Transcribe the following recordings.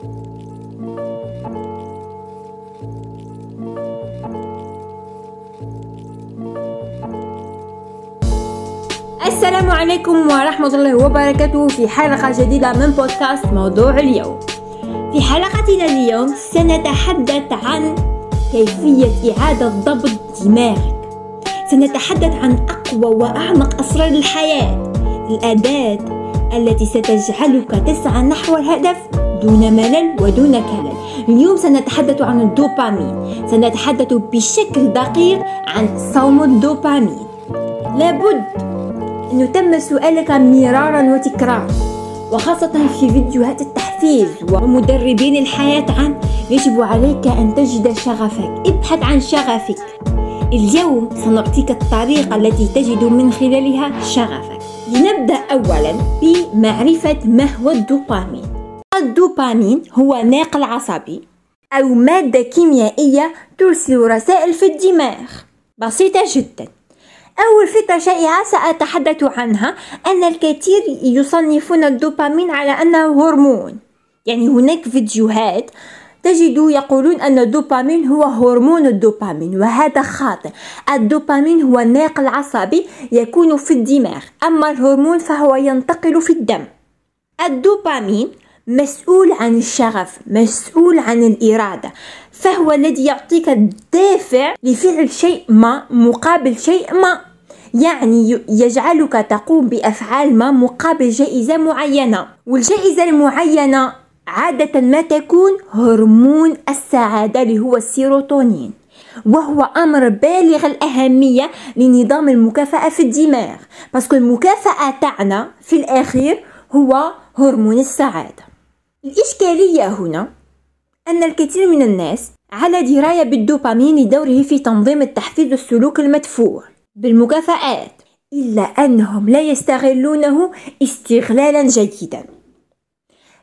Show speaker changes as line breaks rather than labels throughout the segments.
السلام عليكم ورحمة الله وبركاته في حلقة جديدة من بودكاست موضوع اليوم. في حلقتنا اليوم سنتحدث عن كيفية إعادة ضبط دماغك. سنتحدث عن أقوى وأعمق أسرار الحياة. الأداة التي ستجعلك تسعى نحو الهدف دون ملل ودون كلل. اليوم سنتحدث عن الدوبامين. سنتحدث بشكل دقيق عن صوم الدوبامين. لابد أنه تم سؤالك مرارا وتكرارا وخاصة في فيديوهات التحفيز ومدربين الحياة عن يجب عليك أن تجد شغفك. ابحث عن شغفك. اليوم سنعطيك الطريقة التي تجد من خلالها شغفك. لنبدأ أولا بمعرفة ما هو الدوبامين. الدوبامين هو ناقل عصبي أو مادة كيميائية ترسل رسائل في الدماغ. بسيطة جدا. أول فكرة شائعة سأتحدث عنها أن الكثير يصنفون الدوبامين على أنه هرمون. يعني هناك فيديوهات تجد يقولون أن الدوبامين هو هرمون الدوبامين وهذا خاطئ. الدوبامين هو ناقل عصبي يكون في الدماغ أما الهرمون فهو ينتقل في الدم. الدوبامين مسؤول عن الشغف مسؤول عن الإرادة. فهو الذي يعطيك الدافع لفعل شيء ما مقابل شيء ما. يعني يجعلك تقوم بأفعال ما مقابل جائزة معينة. والجائزة المعينة عادة ما تكون هرمون السعادة اللي هو السيروتونين. وهو أمر بالغ الأهمية لنظام المكافأة في الدماغ. parce que المكافأة تاعنا في الأخير هو هرمون السعادة. الإشكالية هنا أن الكثير من الناس على دراية بالدوبامين لدوره في تنظيم التحفيز السلوك المدفوع بالمكافآت إلا أنهم لا يستغلونه استغلالا جيدا.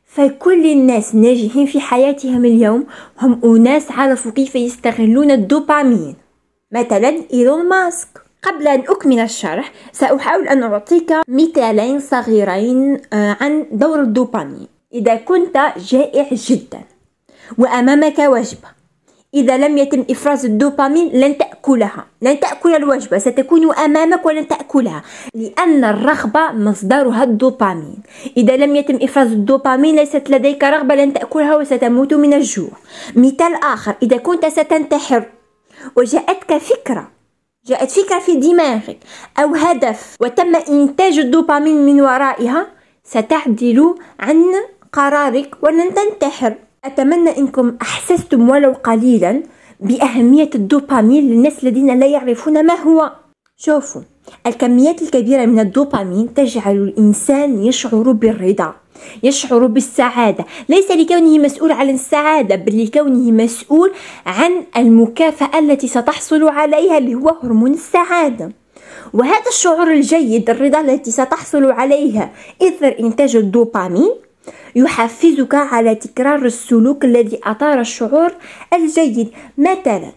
فكل الناس الناجحين في حياتهم اليوم هم أناس عرفوا كيف يستغلون الدوبامين. مثلا إيلون ماسك. قبل أن أكمل الشرح سأحاول أن أعطيك مثالين صغيرين آه، عن دور الدوبامين. إذا كنت جائع جدا وأمامك وجبة. إذا لم يتم إفراز الدوبامين لن تأكلها. لن تأكل الوجبة. ستكون أمامك ولن تأكلها. لأن الرغبة مصدرها الدوبامين. إذا لم يتم إفراز الدوبامين ليست لديك رغبة. لن تأكلها وستموت من الجوع. مثال آخر. إذا كنت ستنتحر وجاءتك فكرة. جاءت فكرة في دماغك أو هدف وتم إنتاج الدوبامين من ورائها ستعدل عن قرارك ولن تنتحر. أتمنى أنكم أحسستم ولو قليلا بأهمية الدوبامين للناس الذين لا يعرفون ما هو. شوفوا الكميات الكبيرة من الدوبامين تجعل الإنسان يشعر بالرضا يشعر بالسعادة. ليس لكونه مسؤول عن السعادة بل لكونه مسؤول عن المكافأة التي ستحصل عليها اللي هو هرمون السعادة. وهذا الشعور الجيد الرضا التي ستحصل عليها إثر إنتاج الدوبامين يحفزك على تكرار السلوك الذي أثار الشعور الجيد. مثلا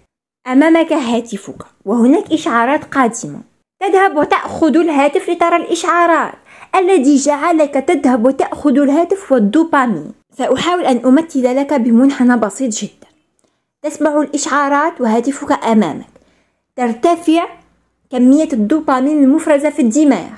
أمامك هاتفك وهناك إشعارات قادمة. تذهب وتأخذ الهاتف لترى الإشعارات. الذي جعلك تذهب وتأخذ الهاتف والدوبامين. سأحاول أن أمثل لك بمنحنى بسيط جدا. تسمع الإشعارات وهاتفك أمامك. ترتفع كمية الدوبامين المفرزة في الدماغ.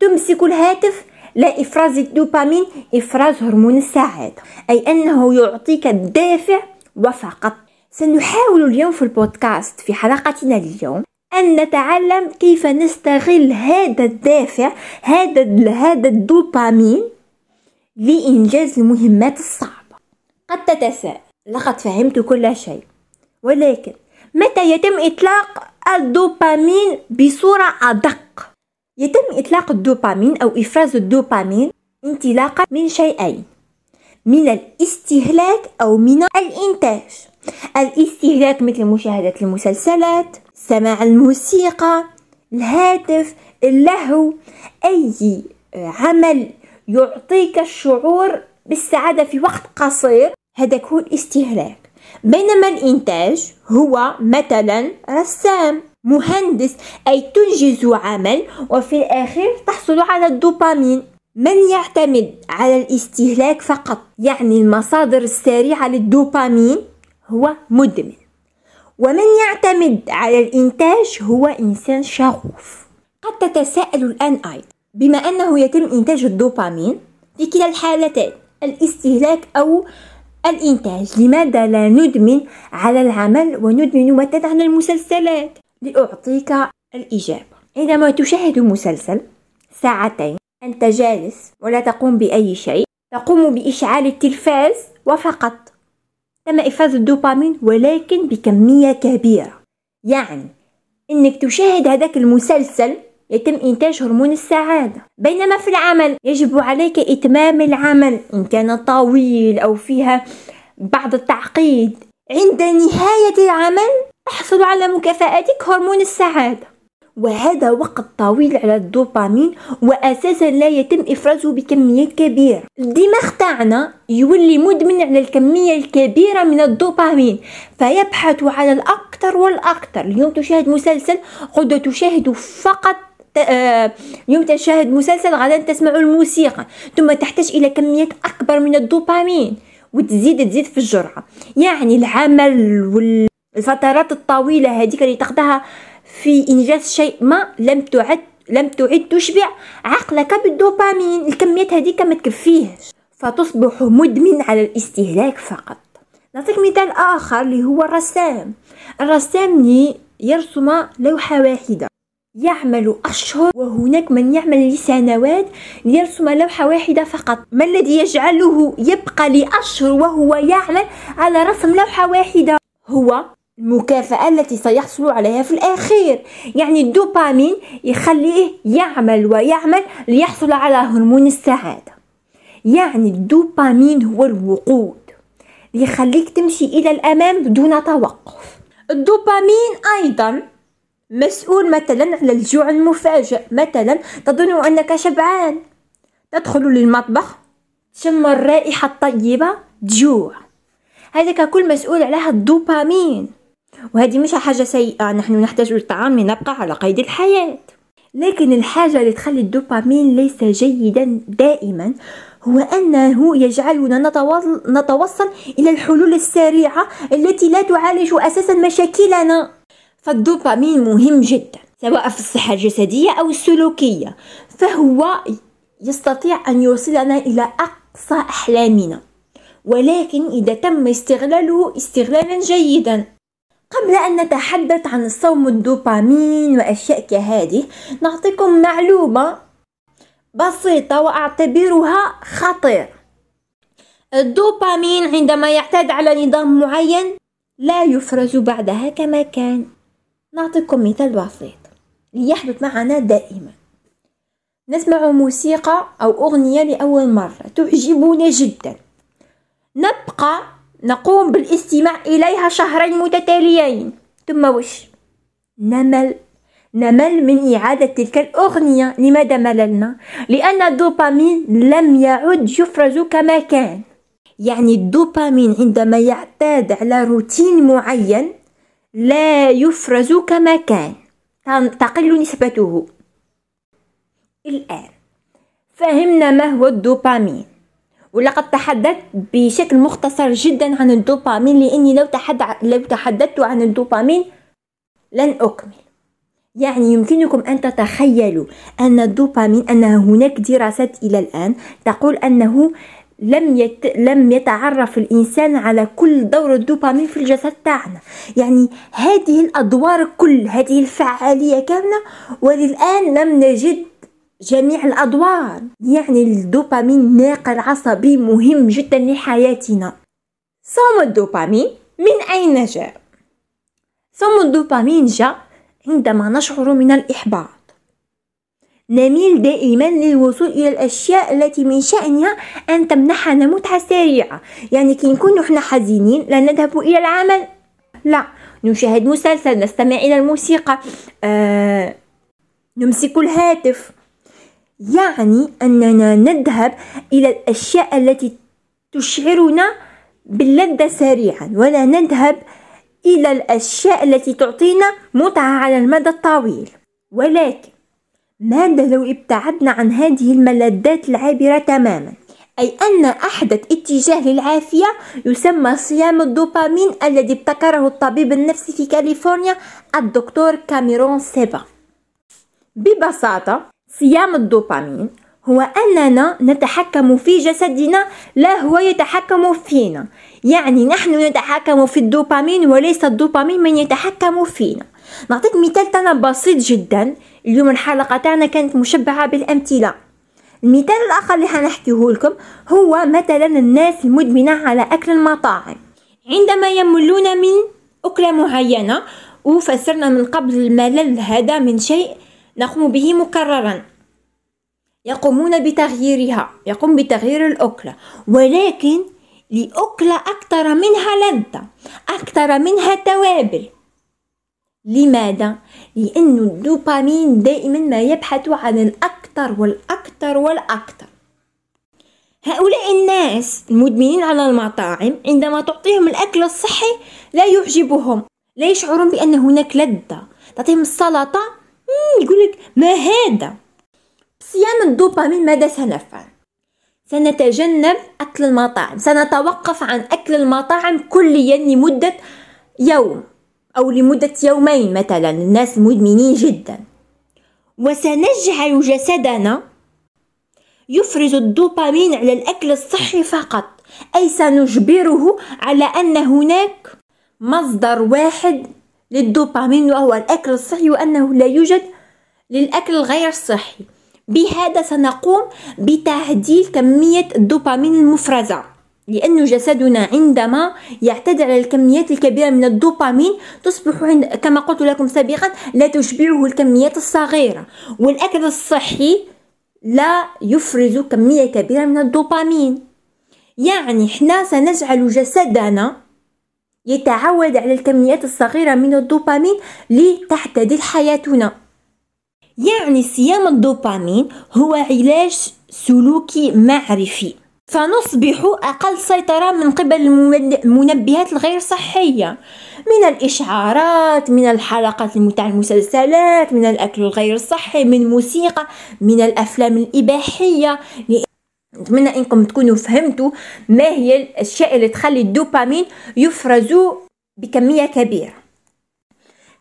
تمسك الهاتف لا إفراز الدوبامين إفراز هرمون السعادة أي أنه يعطيك الدافع وفقط سنحاول اليوم في البودكاست في حلقتنا اليوم أن نتعلم كيف نستغل هذا الدافع هذا هذا الدوبامين لإنجاز المهمات الصعبة. قد تتساءل لقد فهمت كل شيء ولكن متى يتم إطلاق الدوبامين بصورة أدق؟ يتم إطلاق الدوبامين أو إفراز الدوبامين انطلاقا من شيئين من الاستهلاك أو من الإنتاج. الاستهلاك مثل مشاهدة المسلسلات سماع الموسيقى الهاتف اللهو أي عمل يعطيك الشعور بالسعادة في وقت قصير. هذا هو الاستهلاك بينما الإنتاج هو مثلا رسام. مهندس أي تنجز عمل وفي الأخير تحصل على الدوبامين. من يعتمد على الاستهلاك فقط يعني المصادر السريعة للدوبامين هو مدمن. ومن يعتمد على الإنتاج هو إنسان شغوف. قد تتساءل الآن أيضا بما أنه يتم إنتاج الدوبامين في كلا الحالتين الاستهلاك أو الإنتاج لماذا لا ندمن على العمل وندمن مثلا على المسلسلات؟ لأعطيك الإجابة. عندما تشاهد مسلسل ساعتين أنت جالس ولا تقوم بأي شيء تقوم بإشعال التلفاز وفقط. تم إفراز الدوبامين ولكن بكمية كبيرة. يعني إنك تشاهد هذاك المسلسل يتم إنتاج هرمون السعادة. بينما في العمل يجب عليك إتمام العمل إن كان طويل أو فيها بعض التعقيد. عند نهاية العمل تحصل على مكافآتك هرمون السعادة. وهذا وقت طويل على الدوبامين وأساسا لا يتم إفرازه بكميات كبيرة. الدماغ تاعنا يولي مدمن على الكمية الكبيرة من الدوبامين فيبحث على الأكثر والأكثر. اليوم تشاهد مسلسل غدا تشاهد فقط آه، اليوم تشاهد مسلسل غدا تسمع الموسيقى ثم تحتاج إلى كميات أكبر من الدوبامين وتزيد تزيد في الجرعة. يعني العمل والفترات الطويلة هذيك اللي تاخدها في إنجاز شيء ما لم تعد لم تعد تشبع عقلك بالدوبامين. الكميات هذيك ما تكفيهش. فتصبح مدمن على الاستهلاك فقط. نعطيك مثال آخر اللي هو الرسام. الرسام يرسم لوحة واحدة. يعمل أشهر وهناك من يعمل لسنوات ليرسم لوحة واحدة فقط. ما الذي يجعله يبقى لأشهر وهو يعمل على رسم لوحة واحدة؟ هو المكافأة التي سيحصل عليها في الأخير يعني الدوبامين يخليه يعمل ويعمل ليحصل على هرمون السعادة. يعني الدوبامين هو الوقود يخليك تمشي إلى الأمام بدون توقف. الدوبامين أيضا مسؤول مثلا على الجوع المفاجئ. مثلا تظن أنك شبعان. تدخل للمطبخ تشم الرائحة الطيبة تجوع هذا كل مسؤول عليها الدوبامين. وهذه مش حاجة سيئة. نحن نحتاج للطعام لنبقى على قيد الحياة. لكن الحاجة اللي تخلي الدوبامين ليس جيدا دائما هو أنه يجعلنا نتوصل إلى الحلول السريعة التي لا تعالج أساسا مشاكلنا. فالدوبامين مهم جدا سواء في الصحة الجسدية أو السلوكية فهو يستطيع أن يوصلنا إلى أقصى أحلامنا. ولكن إذا تم استغلاله استغلالا جيدا قبل أن نتحدث عن الصوم الدوبامين وأشياء كهذه نعطيكم معلومة بسيطة وأعتبرها خطير. الدوبامين عندما يعتاد على نظام معين لا يفرز بعدها كما كان. نعطيكم مثال بسيط ليحدث معنا دائما. نسمع موسيقى أو أغنية لأول مرة تعجبنا جدا. نبقى نقوم بالاستماع إليها شهرين متتاليين. ثم وش؟ نمل. نمل من إعادة تلك الأغنية. لماذا مللنا؟ لأن الدوبامين لم يعد يفرز كما كان. يعني الدوبامين عندما يعتاد على روتين معين لا يفرز كما كان. تقل نسبته. الآن فهمنا ما هو الدوبامين. ولقد تحدثت بشكل مختصر جدا عن الدوبامين لأني لو لو تحدثت عن الدوبامين لن أكمل. يعني يمكنكم أن تتخيلوا أن الدوبامين أن هناك دراسات إلى الآن تقول أنه لم يت... لم يتعرف الإنسان على كل دور الدوبامين في الجسد تاعنا. يعني هذه الأدوار كل هذه الفعالية كاملة وللآن لم نجد جميع الأدوار. يعني الدوبامين ناقل عصبي مهم جدا لحياتنا. صوم الدوبامين من أين جاء؟ صوم الدوبامين جاء عندما نشعر من الإحباط. نميل دائما للوصول إلى الأشياء التي من شأنها أن تمنحنا متعة سريعة. يعني كي نكون نحن حزينين لا نذهب إلى العمل. لا نشاهد مسلسل نستمع إلى الموسيقى. آه، نمسك الهاتف. يعني أننا نذهب إلى الأشياء التي تشعرنا باللذة سريعا ولا نذهب إلى الأشياء التي تعطينا متعة على المدى الطويل. ولكن ماذا لو ابتعدنا عن هذه الملذات العابرة تماما؟ أي أن أحدث اتجاه للعافية يسمى صيام الدوبامين الذي ابتكره الطبيب النفسي في كاليفورنيا الدكتور كاميرون سيبا. ببساطة صيام الدوبامين هو أننا نتحكم في جسدنا لا هو يتحكم فينا. يعني نحن نتحكم في الدوبامين وليس الدوبامين من يتحكم فينا. نعطيك مثال تانا بسيط جدا. اليوم الحلقة تاعنا كانت مشبعة بالأمثلة. المثال الآخر اللي حنحكيه لكم هو مثلا الناس المدمنة على أكل المطاعم. عندما يملون من أكلة معينة وفسرنا من قبل الملل هذا من شيء نقوم به مكررا. يقومون بتغييرها يقوم بتغيير الأكلة. ولكن لأكلة أكثر منها لذة أكثر منها توابل. لماذا؟ لأن الدوبامين دائما ما يبحث عن الأكثر والأكثر والأكثر. هؤلاء الناس المدمنين على المطاعم عندما تعطيهم الأكل الصحي لا يعجبهم لا يشعرون بأن هناك لذة. تعطيهم السلطة يقول لك ما هذا؟ صيام الدوبامين ماذا سنفعل سنتجنب أكل المطاعم. سنتوقف عن أكل المطاعم كليا لمدة يوم أو لمدة يومين مثلا. الناس مدمنين جدا. وسنجعل جسدنا يفرز الدوبامين على الأكل الصحي فقط. أي سنجبره على أن هناك مصدر واحد للدوبامين وهو الأكل الصحي وأنه لا يوجد للأكل الغير صحي. بهذا سنقوم بتعديل كمية الدوبامين المفرزة لأن جسدنا عندما يعتدي على الكميات الكبيرة من الدوبامين تصبح عند كما قلت لكم سابقا لا تشبعه الكميات الصغيرة. والأكل الصحي لا يفرز كمية كبيرة من الدوبامين. يعني إحنا سنجعل جسدنا يتعود على الكميات الصغيرة من الدوبامين لتعتدل حياتنا يعني صيام الدوبامين هو علاج سلوكي معرفي. فنصبح أقل سيطرة من قبل المنبهات الغير صحية. من الإشعارات من الحلقات متاع المسلسلات من الأكل الغير صحي من موسيقى من الأفلام الإباحية. نتمنى إنكم تكونوا فهمتوا ما هي الأشياء اللي تخلي الدوبامين يفرز بكمية كبيرة.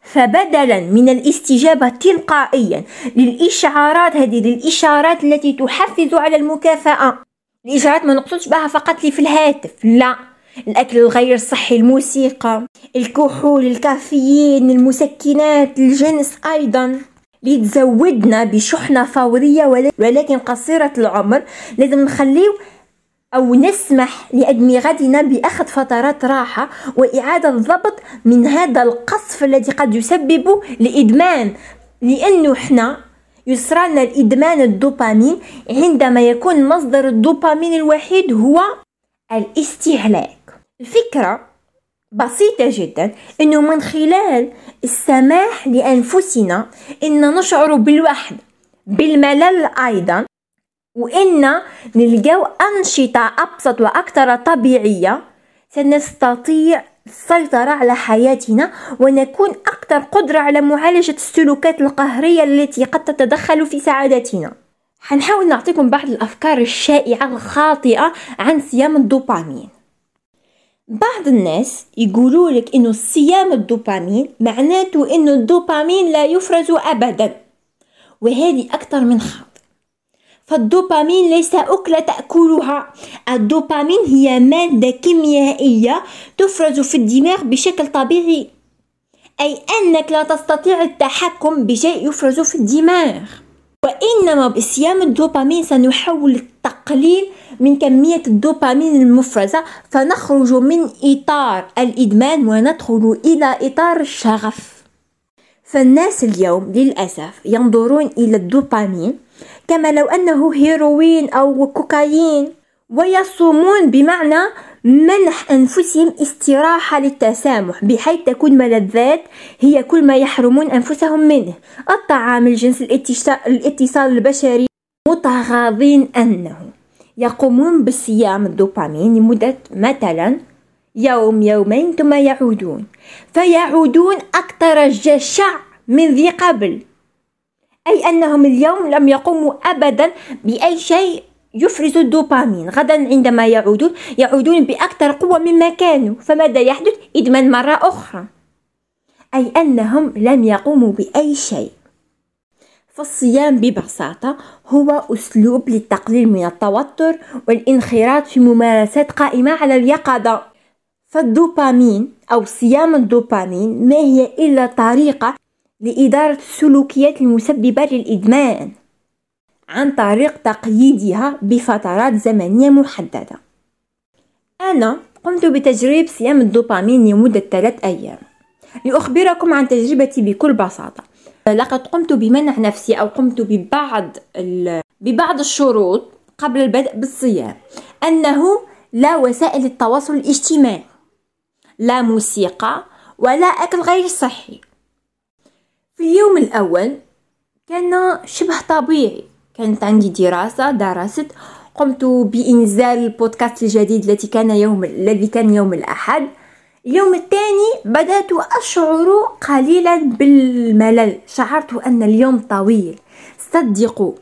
فبدلا من الاستجابة تلقائيا للإشعارات هذه للإشارات التي تحفز على المكافأة. الإشارات ما نقصدش بها فقط لي في الهاتف لا. الأكل الغير صحي الموسيقى الكحول الكافيين المسكنات الجنس أيضا. لتزودنا بشحنة فورية ولكن قصيرة العمر لازم نخليو أو نسمح لأدمغتنا بأخذ فترات راحة وإعادة الضبط من هذا القصف الذي قد يسبب لإدمان. لأنه إحنا يصرالنا الإدمان الدوبامين عندما يكون مصدر الدوبامين الوحيد هو الاستهلاك. الفكرة بسيطة جدا إنه من خلال السماح لأنفسنا ان نشعر بالوحدة بالملل أيضا وإن نلقاو أنشطة أبسط وأكثر طبيعية سنستطيع السيطرة على حياتنا ونكون أكثر قدرة على معالجة السلوكات القهرية التي قد تتدخل في سعادتنا. حنحاول نعطيكم بعض الأفكار الشائعة الخاطئة عن صيام الدوبامين. بعض الناس يقولوا لك إنه صيام الدوبامين معناته إنه الدوبامين لا يفرز أبدا وهذه أكثر من خاطئ فالدوبامين ليس أكلة تأكلها الدوبامين هي مادة كيميائية تفرز في الدماغ بشكل طبيعي أي أنك لا تستطيع التحكم بشيء يفرز في الدماغ. وإنما بصيام الدوبامين سنحاول التقليل من كمية الدوبامين المفرزة فنخرج من إطار الإدمان وندخل إلى إطار الشغف. فالناس اليوم للأسف ينظرون إلى الدوبامين كما لو أنه هيروين أو كوكايين. ويصومون بمعنى منح أنفسهم استراحة للتسامح بحيث تكون ملذات هي كل ما يحرمون أنفسهم منه. الطعام الجنس الاتصال البشري متغاضين أنه يقومون بصيام الدوبامين لمدة مثلا يوم يومين ثم يعودون. فيعودون أكثر جشع من ذي قبل أي أنهم اليوم لم يقوموا أبدا بأي شيء يفرز الدوبامين. غدا عندما يعودون يعودون بأكثر قوة مما كانوا فماذا يحدث؟ إدمان مرة أخرى. أي أنهم لم يقوموا بأي شيء. فالصيام ببساطة هو أسلوب للتقليل من التوتر والانخراط في ممارسات قائمة على اليقظة. فالدوبامين أو صيام الدوبامين ما هي إلا طريقة لإدارة السلوكيات المسببة للإدمان. عن طريق تقييدها بفترات زمنية محددة. أنا قمت بتجريب صيام الدوبامين لمدة ثلاث أيام. لأخبركم عن تجربتي بكل بساطة. لقد قمت بمنع نفسي أو قمت ببعض ببعض الشروط قبل البدء بالصيام. أنه لا وسائل التواصل الاجتماعي لا موسيقى ولا أكل غير صحي. في اليوم الأول كان شبه طبيعي. كانت عندي دراسة درست. قمت بإنزال البودكاست الجديد التي كان يوم الذي كان يوم الأحد. اليوم الثاني بدأت أشعر قليلا بالملل. شعرت أن اليوم طويل. صدقوا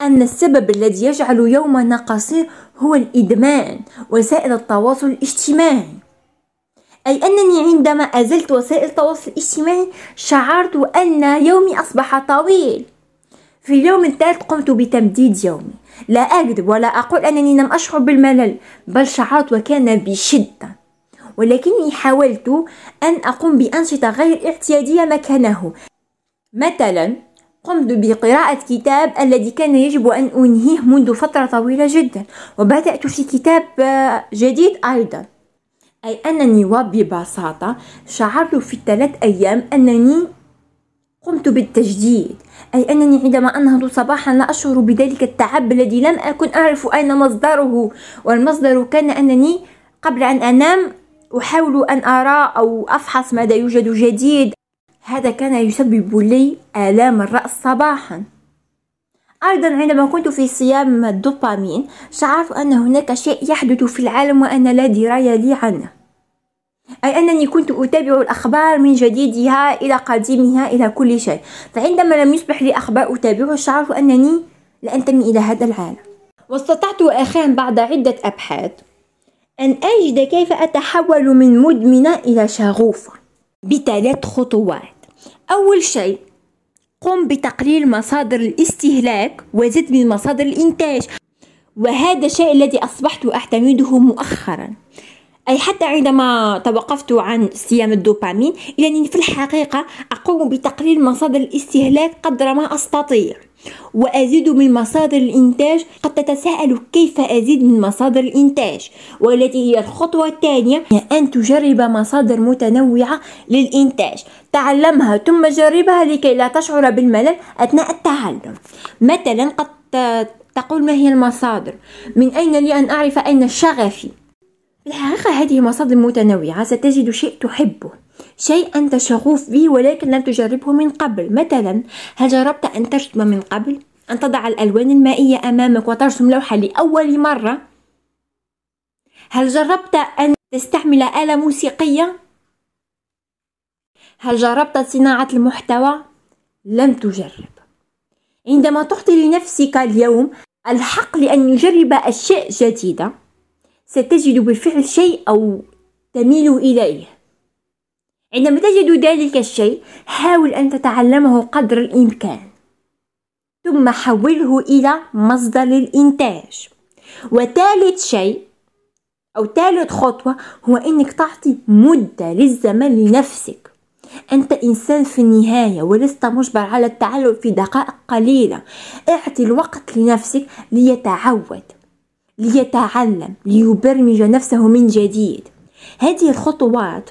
أن السبب الذي يجعل يومنا قصير هو الإدمان وسائل التواصل الاجتماعي. أي أنني عندما أزلت وسائل التواصل الاجتماعي شعرت أن يومي أصبح طويل. في اليوم الثالث قمت بتمديد يومي. لا أكذب ولا أقول أنني لم أشعر بالملل بل شعرت وكان بشدة. ولكني حاولت أن أقوم بأنشطة غير اعتيادية مكانه. مثلا قمت بقراءة كتاب الذي كان يجب أن أنهيه منذ فترة طويلة جدا وبدأت في كتاب جديد أيضا. أي أنني وببساطة شعرت في الثلاث أيام أنني قمت بالتجديد. أي أنني عندما أنهض صباحا لا أشعر بذلك التعب الذي لم أكن أعرف أين مصدره والمصدر كان أنني قبل أن أنام أحاول أن أرى أو أفحص ماذا يوجد جديد. هذا كان يسبب لي آلام الرأس صباحا. أيضا عندما كنت في صيام الدوبامين شعرت أن هناك شيء يحدث في العالم وأنا لا دراية لي عنه. أي أنني كنت أتابع الأخبار من جديدها إلى قديمها إلى كل شيء. فعندما لم يصبح لي أخبار أتابعها شعرت أنني لا أنتمي إلى هذا العالم. واستطعت أخيرا بعد عدة أبحاث أن أجد كيف أتحول من مدمنة إلى شغوفة. بثلاث خطوات. أول شيء قم بتقليل مصادر الاستهلاك وزد من مصادر الإنتاج. وهذا الشيء الذي أصبحت أعتمده مؤخرا. أي حتى عندما توقفت عن صيام الدوبامين إلا أنني في الحقيقة أقوم بتقليل مصادر الاستهلاك قدر ما أستطيع وأزيد من مصادر الإنتاج قد تتساءل كيف أزيد من مصادر الإنتاج؟ والتي هي الخطوة الثانية هي أن تجرب مصادر متنوعة للإنتاج. تعلمها ثم جربها لكي لا تشعر بالملل أثناء التعلم. مثلا قد تقول ما هي المصادر؟ من أين لي أن أعرف أين شغفي؟ الحقيقة هذه مصادر متنوعة ستجد شيء تحبه شيء أنت شغوف به ولكن لم تجربه من قبل مثلا هل جربت أن ترسم من قبل؟ أن تضع الألوان المائية أمامك وترسم لوحة لأول مرة؟ هل جربت أن تستعمل آلة موسيقية؟ هل جربت صناعة المحتوى؟ لم تجرب عندما تعطي لنفسك اليوم الحق لأن يجرب أشياء جديدة ستجد بالفعل شيء أو تميل إليه. عندما تجد ذلك الشيء حاول أن تتعلمه قدر الإمكان. ثم حوله إلى مصدر الإنتاج. وثالث شيء أو ثالث خطوة هو أنك تعطي مدة للزمن لنفسك. أنت إنسان في النهاية ولست مجبر على التعلم في دقائق قليلة. اعطي الوقت لنفسك ليتعود. ليتعلم ليبرمج نفسه من جديد. هذه الخطوات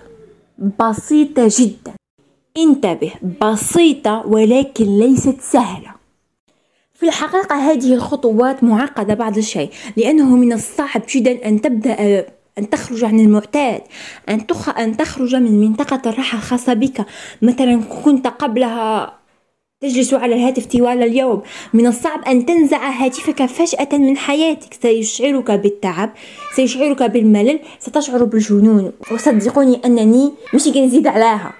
بسيطة جدا. انتبه بسيطة ولكن ليست سهلة. في الحقيقة هذه الخطوات معقدة بعض الشيء لأنه من الصعب جدا أن تبدأ أن تخرج عن المعتاد أن, تخ... أن تخرج من منطقة الراحة الخاصة بك. مثلا كنت قبلها تجلس على الهاتف طوال اليوم. من الصعب أن تنزع هاتفك فجأة من حياتك. سيشعرك بالتعب سيشعرك بالملل ستشعر بالجنون. وصدقوني أنني مش كنزيد عليها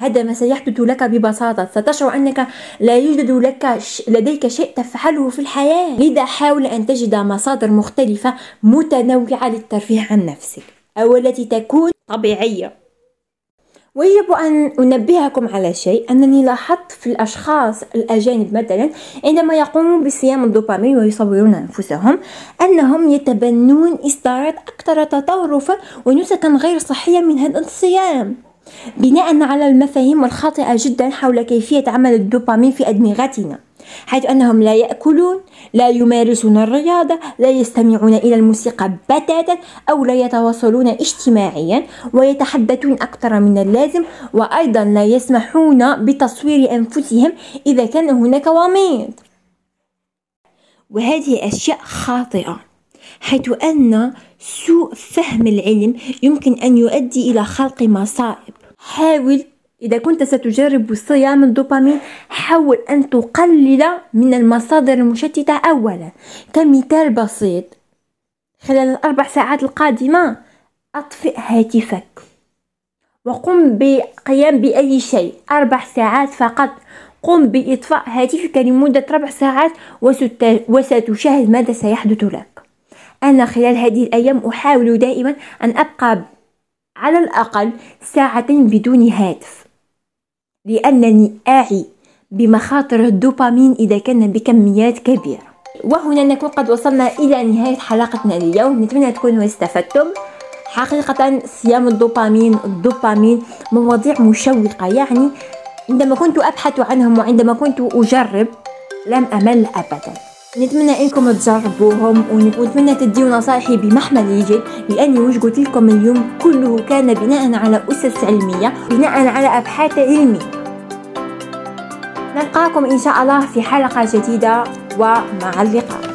هذا ما سيحدث لك ببساطة. ستشعر أنك لا يوجد لك لديك شيء تفعله في الحياة. لذا حاول أن تجد مصادر مختلفة متنوعة للترفيه عن نفسك. أو التي تكون طبيعية. ويجب أن أنبهكم على شيء أنني لاحظت في الأشخاص الأجانب مثلا عندما يقومون بصيام الدوبامين ويصورون أنفسهم أنهم يتبنون إصدارات أكثر تطرفا ونسكا غير صحية من هذا الصيام. بناء على المفاهيم الخاطئة جدا حول كيفية عمل الدوبامين في أدمغتنا. حيث أنهم لا يأكلون لا يمارسون الرياضة لا يستمعون إلى الموسيقى بتاتا أو لا يتواصلون اجتماعيا ويتحدثون أكثر من اللازم وأيضا لا يسمحون بتصوير أنفسهم إذا كان هناك وميض. وهذه أشياء خاطئة حيث أن سوء فهم العلم يمكن أن يؤدي إلى خلق مصائب. حاول إذا كنت ستجرب صيام الدوبامين حاول أن تقلل من المصادر المشتتة أولا كمثال بسيط. خلال الأربع ساعات القادمة أطفئ هاتفك وقم بقيام بأي شيء. أربع ساعات فقط. قم بإطفاء هاتفك لمدة ربع ساعات وستشاهد ماذا سيحدث لك. أنا خلال هذه الأيام أحاول دائما أن أبقى على الأقل ساعتين بدون هاتف. لأنني أعي بمخاطر الدوبامين إذا كان بكميات كبيرة. وهنا نكون قد وصلنا إلى نهاية حلقتنا اليوم. نتمنى تكونوا استفدتم. حقيقة صيام الدوبامين الدوبامين مواضيع مشوقة. يعني عندما كنت أبحث عنهم وعندما كنت أجرب لم أمل أبدا. نتمنى إنكم تجربوهم ونتمنى تديو نصائحي بمحمل الجد لأني وش قلت لكم اليوم كله كان بناء على أسس علمية بناء على أبحاث علمية. نلقاكم إن شاء الله في حلقة جديدة ومع اللقاء.